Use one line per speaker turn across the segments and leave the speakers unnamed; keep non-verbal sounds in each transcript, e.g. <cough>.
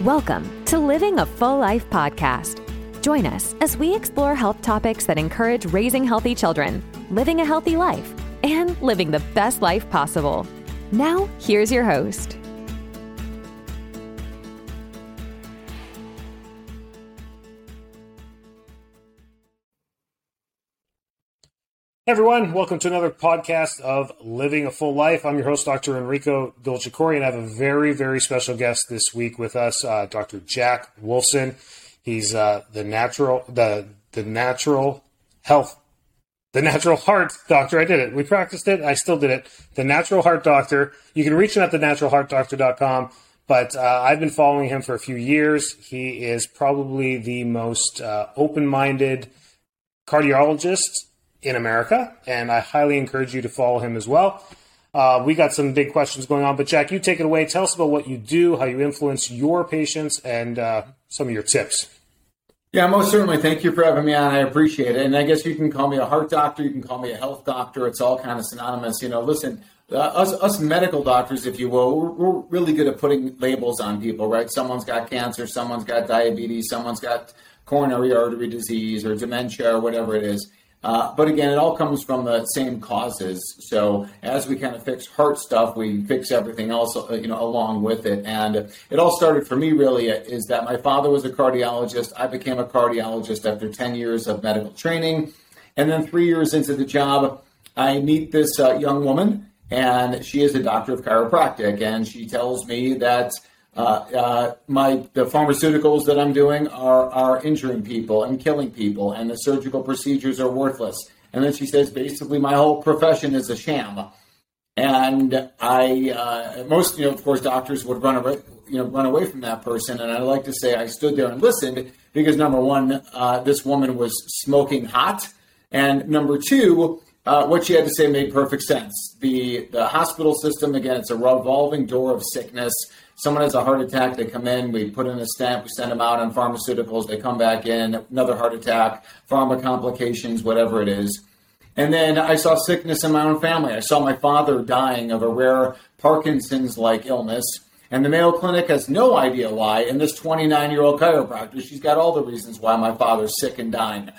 Welcome to Living a Full Life podcast. Join us as we explore health topics that encourage raising healthy children, living a healthy life, and living the best life possible. Now, here's your host.
Hey everyone, welcome to another podcast of Living a Full Life. I'm your host, Dr. Enrico Dolcecore, and I have a very, very special guest this week with us, uh, Dr. Jack Wolfson. He's uh, the natural, the the natural health, the natural heart doctor. I did it. We practiced it. I still did it. The natural heart doctor. You can reach him at thenaturalheartdoctor.com. But uh, I've been following him for a few years. He is probably the most uh, open-minded cardiologist in America, and I highly encourage you to follow him as well. Uh, we got some big questions going on, but Jack, you take it away. Tell us about what you do, how you influence your patients, and uh, some of your tips.
Yeah, most certainly. Thank you for having me on. I appreciate it. And I guess you can call me a heart doctor, you can call me a health doctor. It's all kind of synonymous. You know, listen, uh, us, us medical doctors, if you will, we're, we're, really good at putting labels on people, right? Someone's got cancer, someone's got diabetes, someone's got coronary artery disease or dementia or whatever it is. Uh, but again, it all comes from the same causes. So as we kind of fix heart stuff, we fix everything else, uh, you know, along with it. And it all started for me really is that my father was a cardiologist. I became a cardiologist after 10 years of medical training. And then three years into the job, I meet this uh, young woman and she is a doctor of chiropractic. And she tells me that my the pharmaceuticals that I'm doing are are injuring people and killing people, and the surgical procedures are worthless. And then she says, basically, my whole profession is a sham. And I, uh, most, you know, of course, doctors would run away, you know, run away from that person. And I like to say I stood there and listened because number one, uh, this woman was smoking hot, and number two, uh, what she had to say made perfect sense. The the hospital system again, it's a revolving door of sickness someone has a heart attack, they come in, we put in a stent, we send them out on pharmaceuticals, they come back in, another heart attack, pharma complications, whatever it is. And then I saw sickness in my own family. I saw my father dying of a rare Parkinson's like illness. And the Mayo Clinic has no idea why. And this 29 year old chiropractor, she's got all the reasons why my father's sick and dying.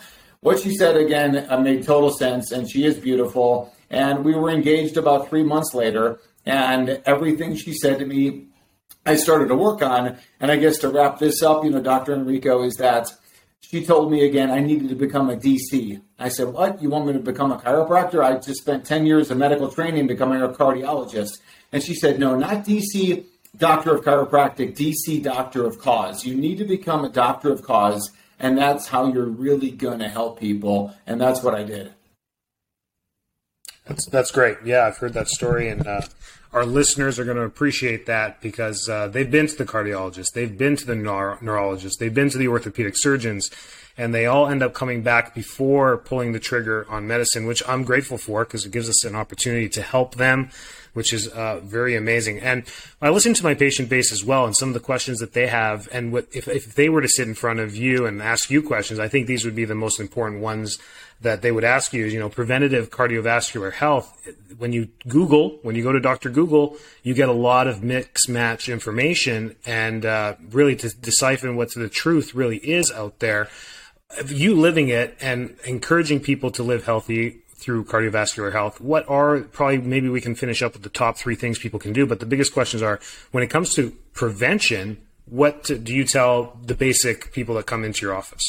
What she said again uh, made total sense, and she is beautiful. And we were engaged about three months later, and everything she said to me I started to work on. And I guess to wrap this up, you know, Dr. Enrico, is that she told me again I needed to become a DC. I said, What? You want me to become a chiropractor? I just spent 10 years of medical training becoming a cardiologist. And she said, No, not DC doctor of chiropractic, DC doctor of cause. You need to become a doctor of cause. And that's how you're really going to help people. And that's what I did.
That's, that's great. Yeah, I've heard that story. And, uh, our listeners are going to appreciate that because uh, they've been to the cardiologist, they've been to the neuro- neurologist, they've been to the orthopedic surgeons, and they all end up coming back before pulling the trigger on medicine, which I'm grateful for because it gives us an opportunity to help them, which is uh, very amazing. And I listen to my patient base as well, and some of the questions that they have, and what, if, if they were to sit in front of you and ask you questions, I think these would be the most important ones that they would ask you is, you know, preventative cardiovascular health. When you Google, when you go to Dr. Google, you get a lot of mix match information and uh, really to decipher what the truth really is out there. You living it and encouraging people to live healthy through cardiovascular health, what are probably maybe we can finish up with the top three things people can do. But the biggest questions are when it comes to prevention, what do you tell the basic people that come into your office?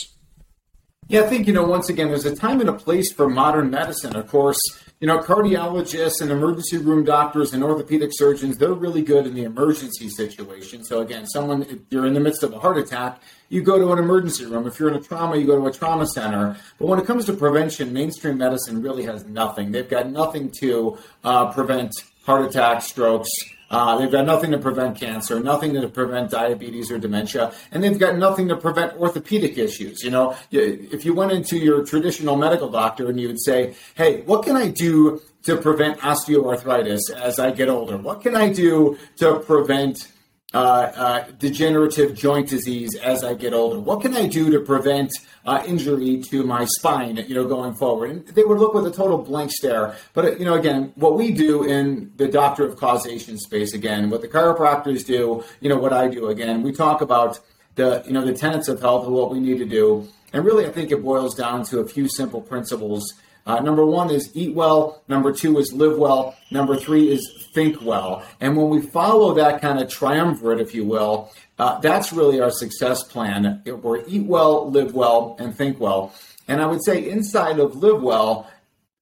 Yeah, I think, you know, once again, there's a time and a place for modern medicine. Of course, you know, cardiologists and emergency room doctors and orthopedic surgeons, they're really good in the emergency situation. So, again, someone, if you're in the midst of a heart attack, you go to an emergency room. If you're in a trauma, you go to a trauma center. But when it comes to prevention, mainstream medicine really has nothing. They've got nothing to uh, prevent heart attacks, strokes, uh, they've got nothing to prevent cancer, nothing to prevent diabetes or dementia, and they've got nothing to prevent orthopedic issues. You know, if you went into your traditional medical doctor and you would say, "Hey, what can I do to prevent osteoarthritis as I get older? What can I do to prevent uh, uh, degenerative joint disease as I get older? What can I do to prevent uh, injury to my spine, you know, going forward? And they would look with a total blank stare. But uh, you know, again, what we do in the doctor of causation space, again, what the chiropractors do, you know, what I do, again, we talk about the you know the tenets of health and what we need to do. And really, I think it boils down to a few simple principles uh, number one is eat well. Number two is live well. Number three is think well. And when we follow that kind of triumvirate, if you will, uh, that's really our success plan. We're eat well, live well, and think well. And I would say inside of live well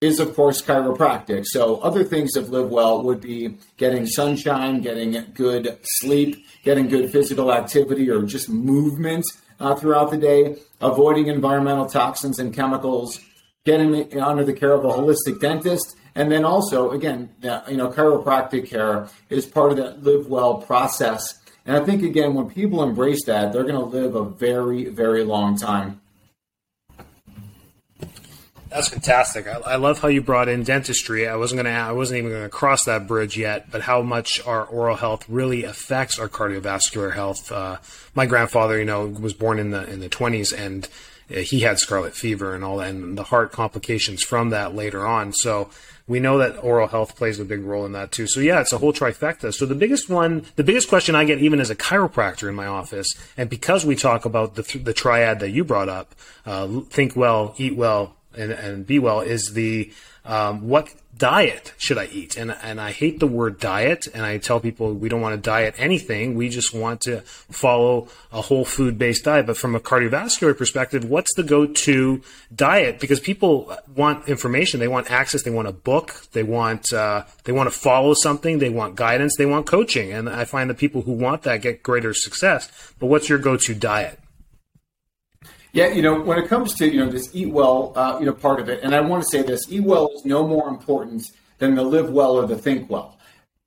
is, of course, chiropractic. So other things of live well would be getting sunshine, getting good sleep, getting good physical activity or just movement uh, throughout the day, avoiding environmental toxins and chemicals getting under the care of a holistic dentist. And then also, again, you know, chiropractic care is part of that live well process. And I think, again, when people embrace that, they're going to live a very, very long time.
That's fantastic. I, I, love how you brought in dentistry. I wasn't gonna, I wasn't even gonna cross that bridge yet, but how much our oral health really affects our cardiovascular health. Uh, my grandfather, you know, was born in the in the 20s, and he had scarlet fever and all that, and the heart complications from that later on. So we know that oral health plays a big role in that too. So yeah, it's a whole trifecta. So the biggest one, the biggest question I get even as a chiropractor in my office, and because we talk about the the triad that you brought up, uh, think well, eat well, and, and be well, is the um, what diet should I eat? And and I hate the word diet, and I tell people we don't want to diet anything. We just want to follow a whole food based diet. But from a cardiovascular perspective, what's the go to diet? Because people want information, they want access, they want a book, they want uh, they want to follow something, they want guidance, they want coaching, and I find that people who want that get greater success. But what's your go to diet?
Yeah, you know, when it comes to you know this eat well, uh, you know, part of it, and I want to say this: eat well is no more important than the live well or the think well.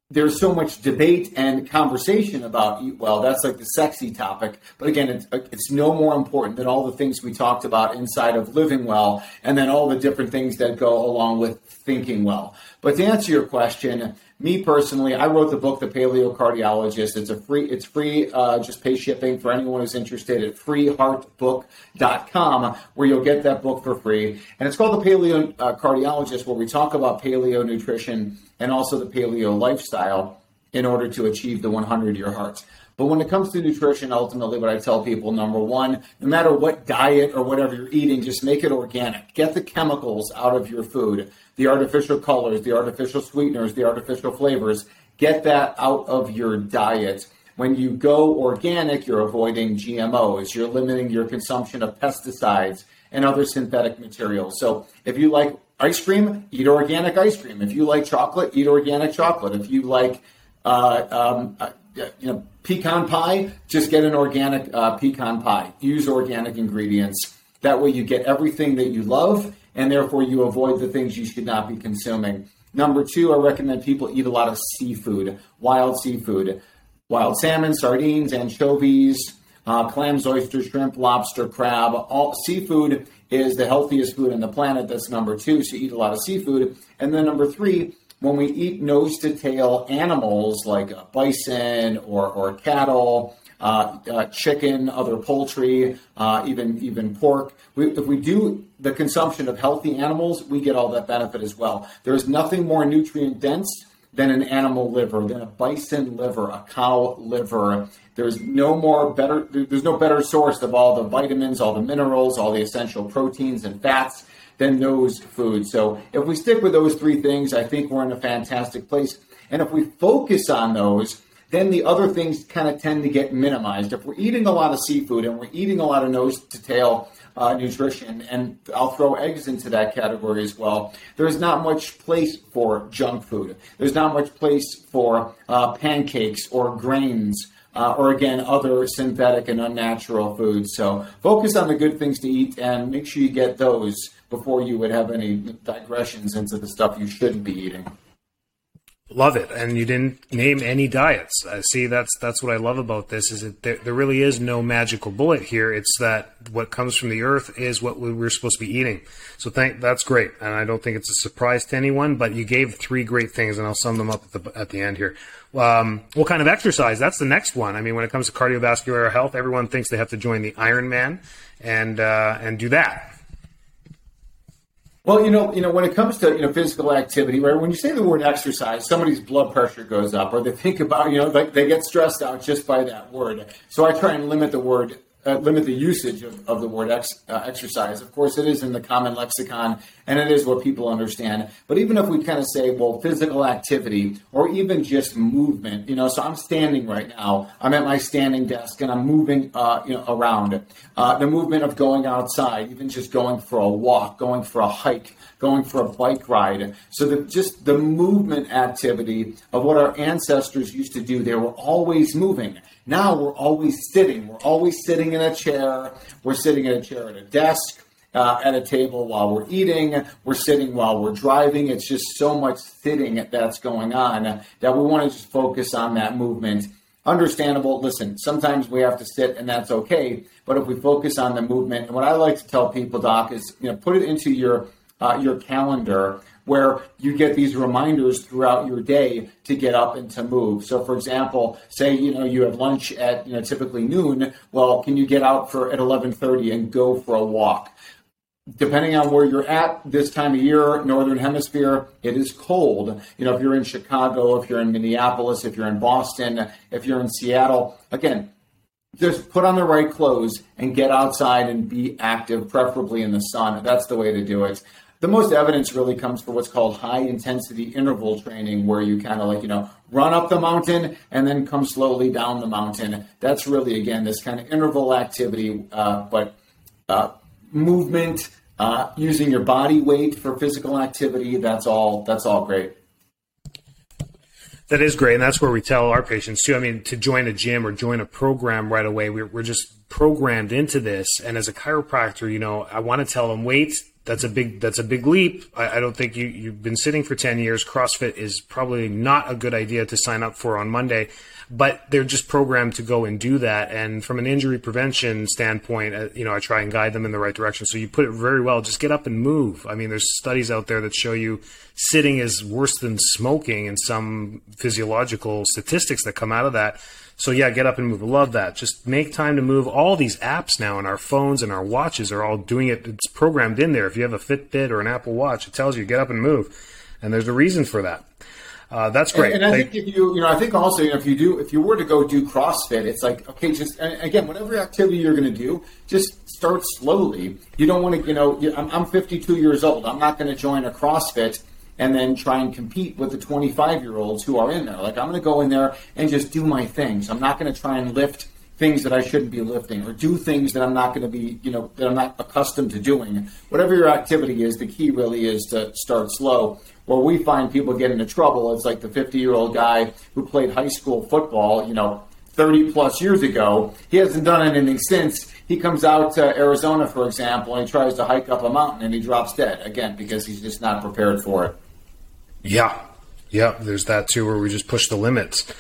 There's so much debate and conversation about eat well. That's like the sexy topic, but again, it's, it's no more important than all the things we talked about inside of living well, and then all the different things that go along with thinking well. But to answer your question, me personally, I wrote the book, The Paleocardiologist. It's a free, it's free, uh, just pay shipping for anyone who's interested at freeheartbook.com, where you'll get that book for free. And it's called The Paleo Cardiologist, where we talk about paleo nutrition and also the paleo lifestyle in order to achieve the 100 year heart. But when it comes to nutrition, ultimately, what I tell people number one, no matter what diet or whatever you're eating, just make it organic. Get the chemicals out of your food the artificial colors, the artificial sweeteners, the artificial flavors. Get that out of your diet. When you go organic, you're avoiding GMOs, you're limiting your consumption of pesticides and other synthetic materials. So if you like ice cream, eat organic ice cream. If you like chocolate, eat organic chocolate. If you like, uh, um, uh, you know, pecan pie, just get an organic uh, pecan pie. Use organic ingredients. That way you get everything that you love and therefore you avoid the things you should not be consuming. Number two, I recommend people eat a lot of seafood, wild seafood, wild salmon, sardines, anchovies, uh, clams, oysters, shrimp, lobster, crab. All seafood is the healthiest food on the planet. That's number two. So eat a lot of seafood. And then number three, when we eat nose to tail animals like bison or, or cattle, uh, uh, chicken, other poultry, uh, even even pork. We, if we do the consumption of healthy animals, we get all that benefit as well. There is nothing more nutrient dense than an animal liver, than a bison liver, a cow liver. There's no more better. There's no better source of all the vitamins, all the minerals, all the essential proteins and fats than those foods. So if we stick with those three things, I think we're in a fantastic place. And if we focus on those, then the other things kind of tend to get minimized. If we're eating a lot of seafood and we're eating a lot of nose to tail uh, nutrition, and I'll throw eggs into that category as well, there's not much place for junk food. There's not much place for uh, pancakes or grains. Uh, or again, other synthetic and unnatural foods. So focus on the good things to eat and make sure you get those before you would have any digressions into the stuff you shouldn't be eating.
Love it, and you didn't name any diets. I see that's that's what I love about this is that there, there, really is no magical bullet here. It's that what comes from the earth is what we we're supposed to be eating. So thank that's great, and I don't think it's a surprise to anyone. But you gave three great things, and I'll sum them up at the at the end here. Um, what kind of exercise? That's the next one. I mean, when it comes to cardiovascular health, everyone thinks they have to join the Ironman and uh, and do that.
Well, you know, you know, when it comes to you know physical activity, right? When you say the word exercise, somebody's blood pressure goes up, or they think about you know like they get stressed out just by that word. So I try and limit the word uh, limit the usage of, of the word ex, uh, exercise. Of course, it is in the common lexicon and it is what people understand. But even if we kind of say, well, physical activity or even just movement, you know, so I'm standing right now, I'm at my standing desk and I'm moving, uh, you know, around. Uh, the movement of going outside, even just going for a walk, going for a hike, going for a bike ride. So the, just the movement activity of what our ancestors used to do, they were always moving. Now we're always sitting. We're always sitting in a chair. We're sitting in a chair at a desk, uh, at a table while we're eating. We're sitting while we're driving. It's just so much sitting that's going on that we want to just focus on that movement. Understandable. Listen, sometimes we have to sit, and that's okay. But if we focus on the movement, and what I like to tell people, Doc, is you know put it into your uh, your calendar where you get these reminders throughout your day to get up and to move. So, for example, say you know you have lunch at you know typically noon. Well, can you get out for at eleven thirty and go for a walk? Depending on where you're at this time of year, northern hemisphere, it is cold. You know, if you're in Chicago, if you're in Minneapolis, if you're in Boston, if you're in Seattle, again, just put on the right clothes and get outside and be active, preferably in the sun. That's the way to do it the most evidence really comes for what's called high intensity interval training, where you kind of like, you know, run up the mountain and then come slowly down the mountain. That's really, again, this kind of interval activity, uh, but uh, movement, uh, using your body weight for physical activity, that's all, that's all great.
That is great. And that's where we tell our patients too. I mean, to join a gym or join a program right away, we're, we're just programmed into this. And as a chiropractor, you know, I want to tell them wait, that's a big that's a big leap. I, I, don't think you you've been sitting for ten years. CrossFit is probably not a good idea to sign up for on Monday, but they're just programmed to go and do that. And from an injury prevention standpoint, uh, you know, I try and guide them in the right direction. So you put it very well. Just get up and move. I mean, there's studies out there that show you sitting is worse than smoking, and some physiological statistics that come out of that. So yeah, get up and move. Love that. Just make time to move. All these apps now on our phones and our watches are all doing it. It's programmed in there. If you have a Fitbit or an Apple Watch, it tells you get up and move, and there's a reason for that. Uh, that's great.
And, and I think if you, you know, I think also, you know, if you do, if you were to go do CrossFit, it's like, okay, just again, whatever activity you're going to do, just start slowly. You don't want to, you know, I'm, I'm 52 years old. I'm not going to join a CrossFit and then try and compete with the 25 year olds who are in there. Like, I'm going to go in there and just do my things. I'm not going to try and lift things that I shouldn't be lifting or do things that I'm not going to be, you know, that I'm not accustomed to doing. Whatever your activity is, the key really is to start slow. Where we find people get into trouble, it's like the 50 year old guy who played high school football, you know, 30 plus years ago. He hasn't done anything since. He comes out to Arizona, for example, and he tries to hike up a mountain and he drops dead again because he's just not prepared for it.
Yeah, yeah. There's that too, where we just push the limits.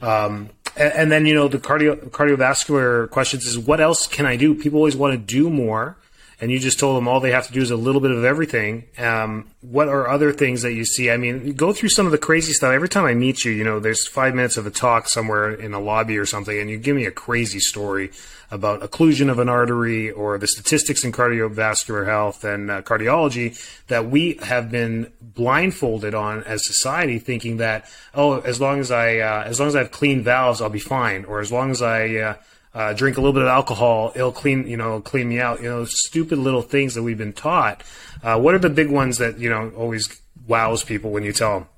Um, and, and, then you know the cardio cardiovascular questions is what else can I do? People always want to do more, and you just told them all they have to do is a little bit of everything. Um, what are other things that you see? I mean, go through some of the crazy stuff. Every time I meet you, you know, there's five minutes of a talk somewhere in a lobby or something, and you give me a crazy story about occlusion of an artery or the statistics in cardiovascular health and uh, cardiology that we have been blindfolded on as society, thinking that oh, as long as I uh, as long as I have clean valves, I'll be fine, or as long as I uh, uh, drink a little bit of alcohol, it'll clean you know clean me out. You know, stupid little things that we've been taught. Uh, what are the big ones that you know always wows people when you tell them?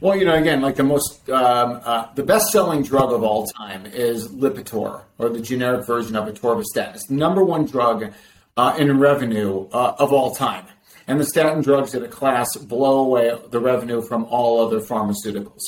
Well, you know, again, like the most, um, uh, the best-selling drug of all time is Lipitor, or the generic version of atorvastatin. It's the number one drug uh, in revenue uh, of all time, and the statin drugs in a class blow away the revenue from all other pharmaceuticals.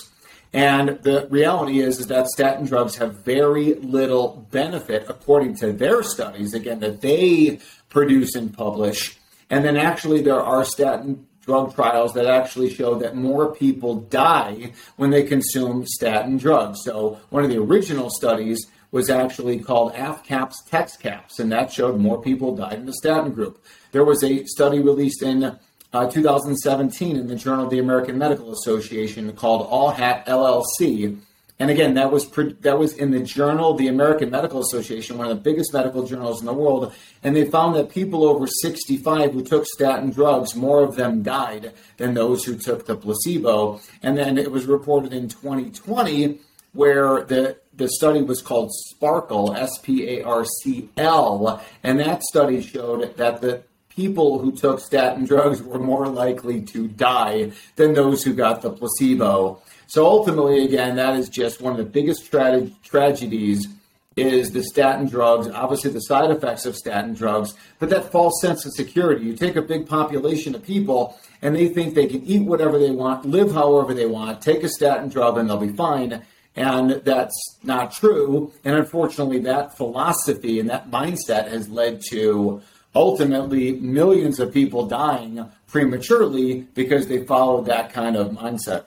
And the reality is, is that statin drugs have very little benefit, according to their studies, again, that they produce and publish. And then actually, there are statin drug trials that actually show that more people die when they consume statin drugs. So one of the original studies was actually called AFCAPS TEXCAPS, and that showed more people died in the statin group. There was a study released in uh, 2017 in the Journal of the American Medical Association called ALLHAT-LLT. And again, that was pre- that was in the Journal the American Medical Association, one of the biggest medical journals in the world. And they found that people over 65 who took statin drugs, more of them died than those who took the placebo. And then it was reported in 2020 where the the study was called SPARCL, S P A R C L, and that study showed that the people who took statin drugs were more likely to die than those who got the placebo. So ultimately, again, that is just one of the biggest tra- tragedies is the statin drugs, obviously the side effects of statin drugs, but that false sense of security. You take a big population of people and they think they can eat whatever they want, live however they want, take a statin drug and they'll be fine. And that's not true. And unfortunately, that philosophy and that mindset has led to ultimately millions of people dying prematurely because they followed that kind of mindset.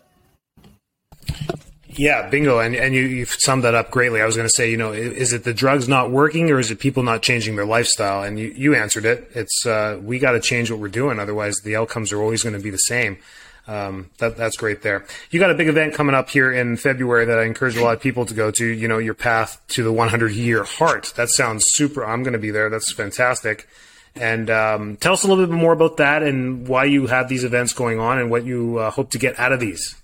Yeah, bingo. And and you you've summed that up greatly. I was going to say, you know, is it the drugs not working or is it people not changing their lifestyle? And you, you answered it. It's uh, we got to change what we're doing, otherwise the outcomes are always going to be the same. Um, that, that's great there. You got a big event coming up here in February that I encourage a lot of people to go to. You know, your path to the 100 year heart. That sounds super. I'm going to be there. That's fantastic. And um, tell us a little bit more about that and why you have these events going on and what you uh, hope to get out of these.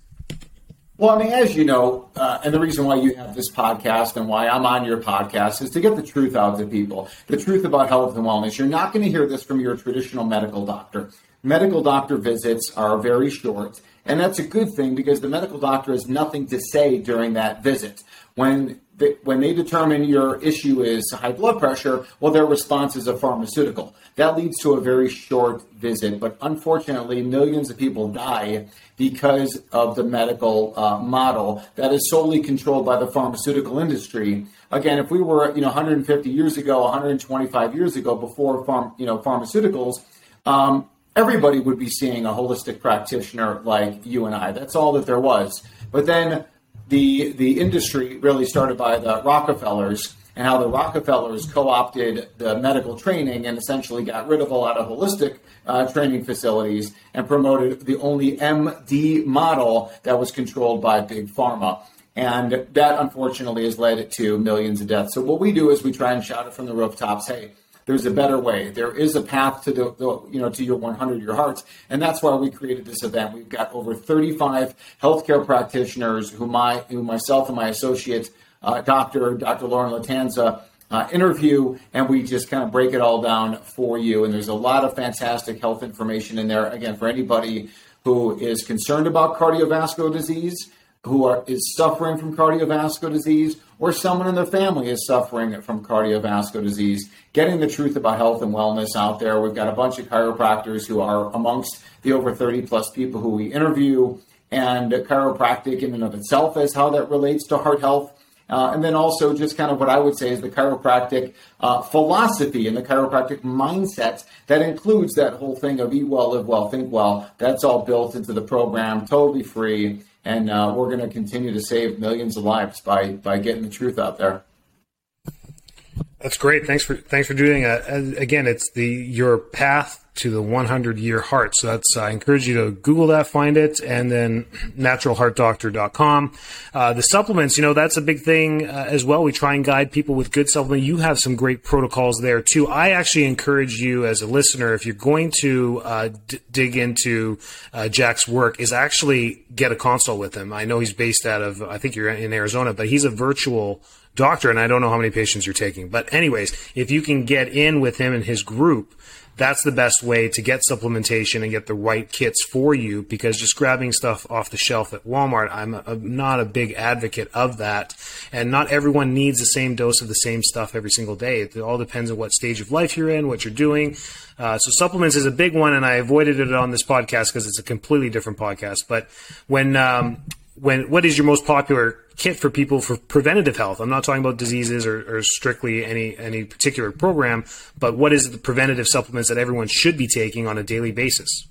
Well, I mean, as you know, uh, and the reason why you have this podcast and why I'm on your podcast is to get the truth out to people, the truth about health and wellness. You're not going to hear this from your traditional medical doctor. Medical doctor visits are very short, and that's a good thing because the medical doctor has nothing to say during that visit. When when they determine your issue is high blood pressure, well, their response is a pharmaceutical. That leads to a very short visit, but unfortunately, millions of people die because of the medical uh, model that is solely controlled by the pharmaceutical industry. Again, if we were, you know, 150 years ago, 125 years ago, before farm, you know, pharmaceuticals, um, everybody would be seeing a holistic practitioner like you and I. That's all that there was. But then the the industry really started by the Rockefellers and how the Rockefellers co-opted the medical training and essentially got rid of a lot of holistic uh, training facilities and promoted the only MD model that was controlled by big pharma. And that unfortunately has led to millions of deaths. So what we do is we try and shout it from the rooftops, hey, there's a better way. There is a path to the, the you know to your 100 year hearts, and that's why we created this event. We've got over 35 healthcare practitioners who my who myself and my associate uh, doctor Dr. Lauren Latanza uh, interview, and we just kind of break it all down for you. And there's a lot of fantastic health information in there. Again, for anybody who is concerned about cardiovascular disease who are, is suffering from cardiovascular disease or someone in their family is suffering from cardiovascular disease, getting the truth about health and wellness out there. We've got a bunch of chiropractors who are amongst the over 30 plus people who we interview, and chiropractic in and of itself as how that relates to heart health. Uh, and then also just kind of what I would say is the chiropractic uh, philosophy and the chiropractic mindset that includes that whole thing of eat well, live well, think well. That's all built into the program, totally free and uh, we're going to continue to save millions of lives by by getting the truth out there.
That's great. Thanks for thanks for doing it. Again, it's the your path to the 100 year heart. So that's I encourage you to Google that, find it, and then naturalheartdoctor.com. Uh, the supplements, you know, that's a big thing uh, as well. We try and guide people with good supplements. You have some great protocols there too. I actually encourage you as a listener, if you're going to uh, d- dig into uh, Jack's work, is actually get a consult with him. I know he's based out of I think you're in Arizona, but he's a virtual doctor, and I don't know how many patients you're taking. But, anyways, if you can get in with him and his group, that's the best way to get supplementation and get the right kits for you because just grabbing stuff off the shelf at Walmart, I'm a, not a big advocate of that. And not everyone needs the same dose of the same stuff every single day. It all depends on what stage of life you're in, what you're doing. Uh, so supplements is a big one, and I avoided it on this podcast because it's a completely different podcast. But when um, when what is your most popular kit for people for preventative health? I'm not talking about diseases or, or, strictly any any particular program, but what is the preventative supplements that everyone should be taking on a daily basis?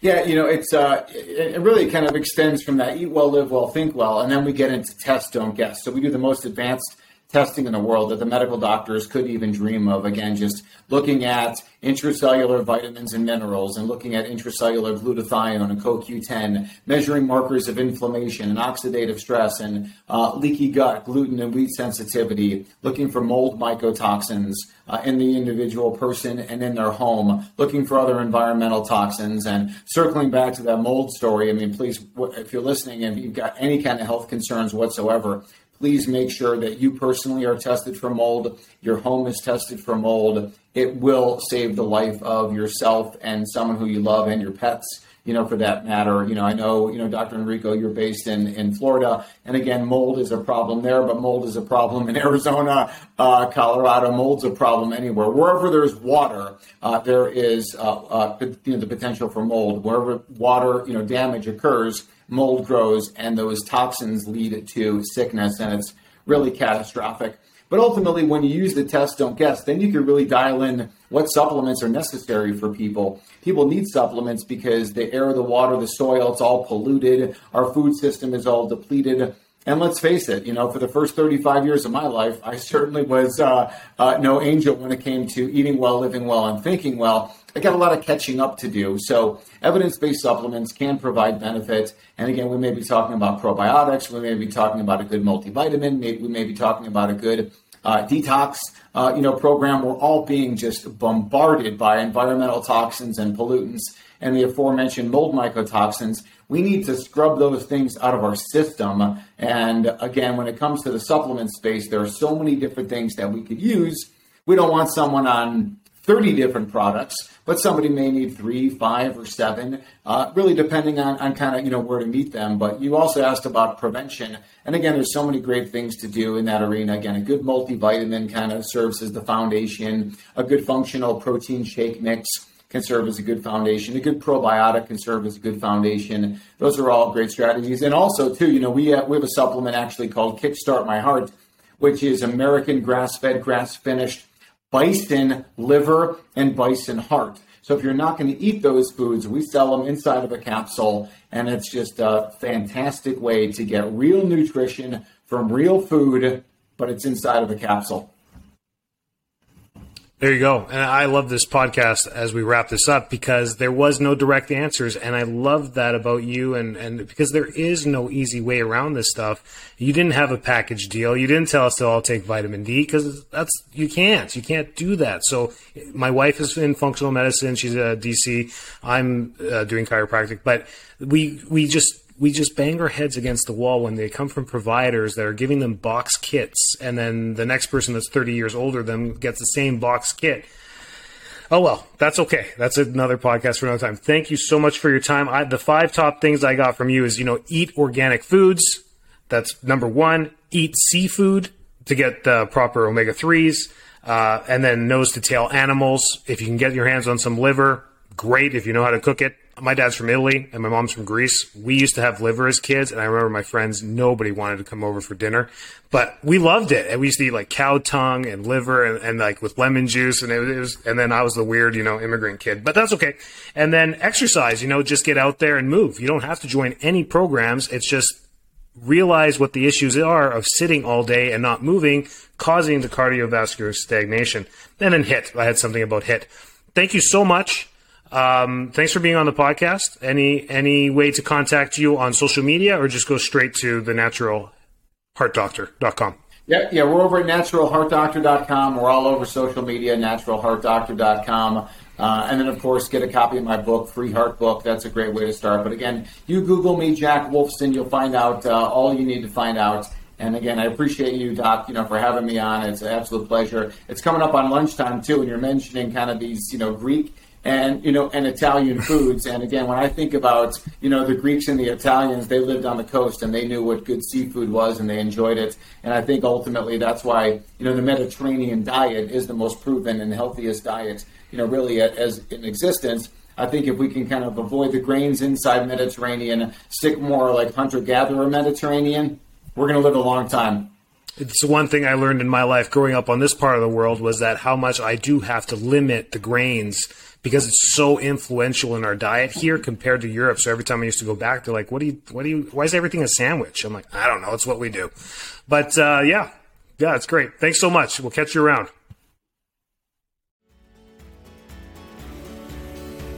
Yeah, you know, it's uh, it really kind of extends from that eat well, live well, think well, and then we get into test, don't guess. So we do the most advanced testing in the world that the medical doctors could even dream of. Again, just looking at intracellular vitamins and minerals and looking at intracellular glutathione and CoQ10, measuring markers of inflammation and oxidative stress and uh, leaky gut, gluten and wheat sensitivity, looking for mold mycotoxins uh, in the individual person and in their home, looking for other environmental toxins. And circling back to that mold story, I mean, please, if you're listening and you've got any kind of health concerns whatsoever, please make sure that you personally are tested for mold, your home is tested for mold. It will save the life of yourself and someone who you love and your pets, you know, for that matter. You know, I know, you know, Dr. Enrico, you're based in, in Florida. And again, mold is a problem there, but mold is a problem in <laughs> Arizona, uh, Colorado. Mold's a problem anywhere. Wherever there's water, uh, there is, uh, uh you know, the potential for mold. Wherever water, you know, damage occurs, mold grows and those toxins lead to sickness and it's really catastrophic. But ultimately, when you use the test, don't guess, then you can really dial in what supplements are necessary for people. People need supplements because the air, the water, the soil, it's all polluted. Our food system is all depleted. And let's face it, you know, for the first 35 years of my life, I certainly was uh, uh, no angel when it came to eating well, living well, and thinking well. I got a lot of catching up to do. So, evidence based supplements can provide benefits. And again, we may be talking about probiotics, we may be talking about a good multivitamin, maybe we may be talking about a good uh, detox uh, you know, program. We're all being just bombarded by environmental toxins and pollutants and the aforementioned mold mycotoxins we need to scrub those things out of our system. And again, when it comes to the supplement space, there are so many different things that we could use. We don't want someone on 30 different products, but somebody may need three, five, or seven, uh, really depending on, on kind of, you know, where to meet them. But you also asked about prevention. And again, there's so many great things to do in that arena. Again, a good multivitamin kind of serves as the foundation, a good functional protein shake mix can serve as a good foundation. A good probiotic can serve as a good foundation. Those are all great strategies. And also, too, you know, we, uh, we have a supplement actually called Kickstart My Heart, which is American grass fed, grass finished bison liver and bison heart. So if you're not going to eat those foods, we sell them inside of a capsule, and it's just a fantastic way to get real nutrition from real food, but it's inside of a capsule.
There you go. And I love this podcast as we wrap this up because there was no direct answers. And I love that about you. And, and because there is no easy way around this stuff. You didn't have a package deal. You didn't tell us to all take vitamin D because that's, you can't, you can't do that. So my wife is in functional medicine. She's a DC. I'm uh, doing chiropractic, but we, we just, we just bang our heads against the wall when they come from providers that are giving them box kits, and then the next person that's 30 years older than gets the same box kit. Oh well, that's okay. That's another podcast for another time. Thank you so much for your time. I, the five top things I got from you is you know eat organic foods. That's number one. Eat seafood to get the proper omega threes, uh, and then nose to tail animals. If you can get your hands on some liver, great. If you know how to cook it, my dad's from Italy and my mom's from Greece. We used to have liver as kids, and I remember my friends, nobody wanted to come over for dinner, but we loved it. And we used to eat like cow tongue and liver and, and like with lemon juice. And it, it, was, and then I was the weird, you know, immigrant kid, but that's okay. And then exercise, you know, just get out there and move. You don't have to join any programs. It's just realize what the issues are of sitting all day and not moving, causing the cardiovascular stagnation. And then HIIT. I had something about HIIT. Thank you so much. Um, thanks for being on the podcast. Any any way to contact you on social media, or just go straight to the naturalheartdoctor.com?
Yeah, yeah, we're over at naturalheartdoctor.com. We're all over social media, naturalheartdoctor.com. Uh, and then, of course, get a copy of my book, Free Heart Book. That's a great way to start. But again, you Google me, Jack Wolfson. You'll find out uh, all you need to find out. And again, I appreciate you, Doc, you know, for having me on. It's an absolute pleasure. It's coming up on lunchtime too, and you're mentioning kind of these, you know, Greek and you know and Italian foods. And again, when I think about you know the Greeks and the Italians, they lived on the coast and they knew what good seafood was and they enjoyed it. And I think ultimately that's why you know the Mediterranean diet is the most proven and healthiest diet you know really as in existence. I think if we can kind of avoid the grains inside Mediterranean, stick more like hunter gatherer Mediterranean, we're going to live a long time.
It's one thing I learned in my life growing up on this part of the world was that how much I do have to limit the grains because it's so influential in our diet here compared to Europe. So every time I used to go back, they're like, "What do you? What do you? Why is everything a sandwich?" I'm like, "I don't know. It's what we do." But uh, yeah, yeah, it's great. Thanks so much. We'll catch you around.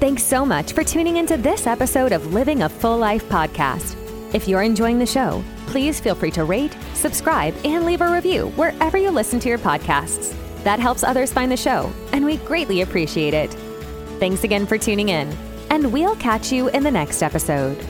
Thanks so much for tuning into this episode of Living a Full Life podcast. If you're enjoying the show, please feel free to rate, subscribe, and leave a review wherever you listen to your podcasts. That helps others find the show, and we greatly appreciate it. Thanks again for tuning in, and we'll catch you in the next episode.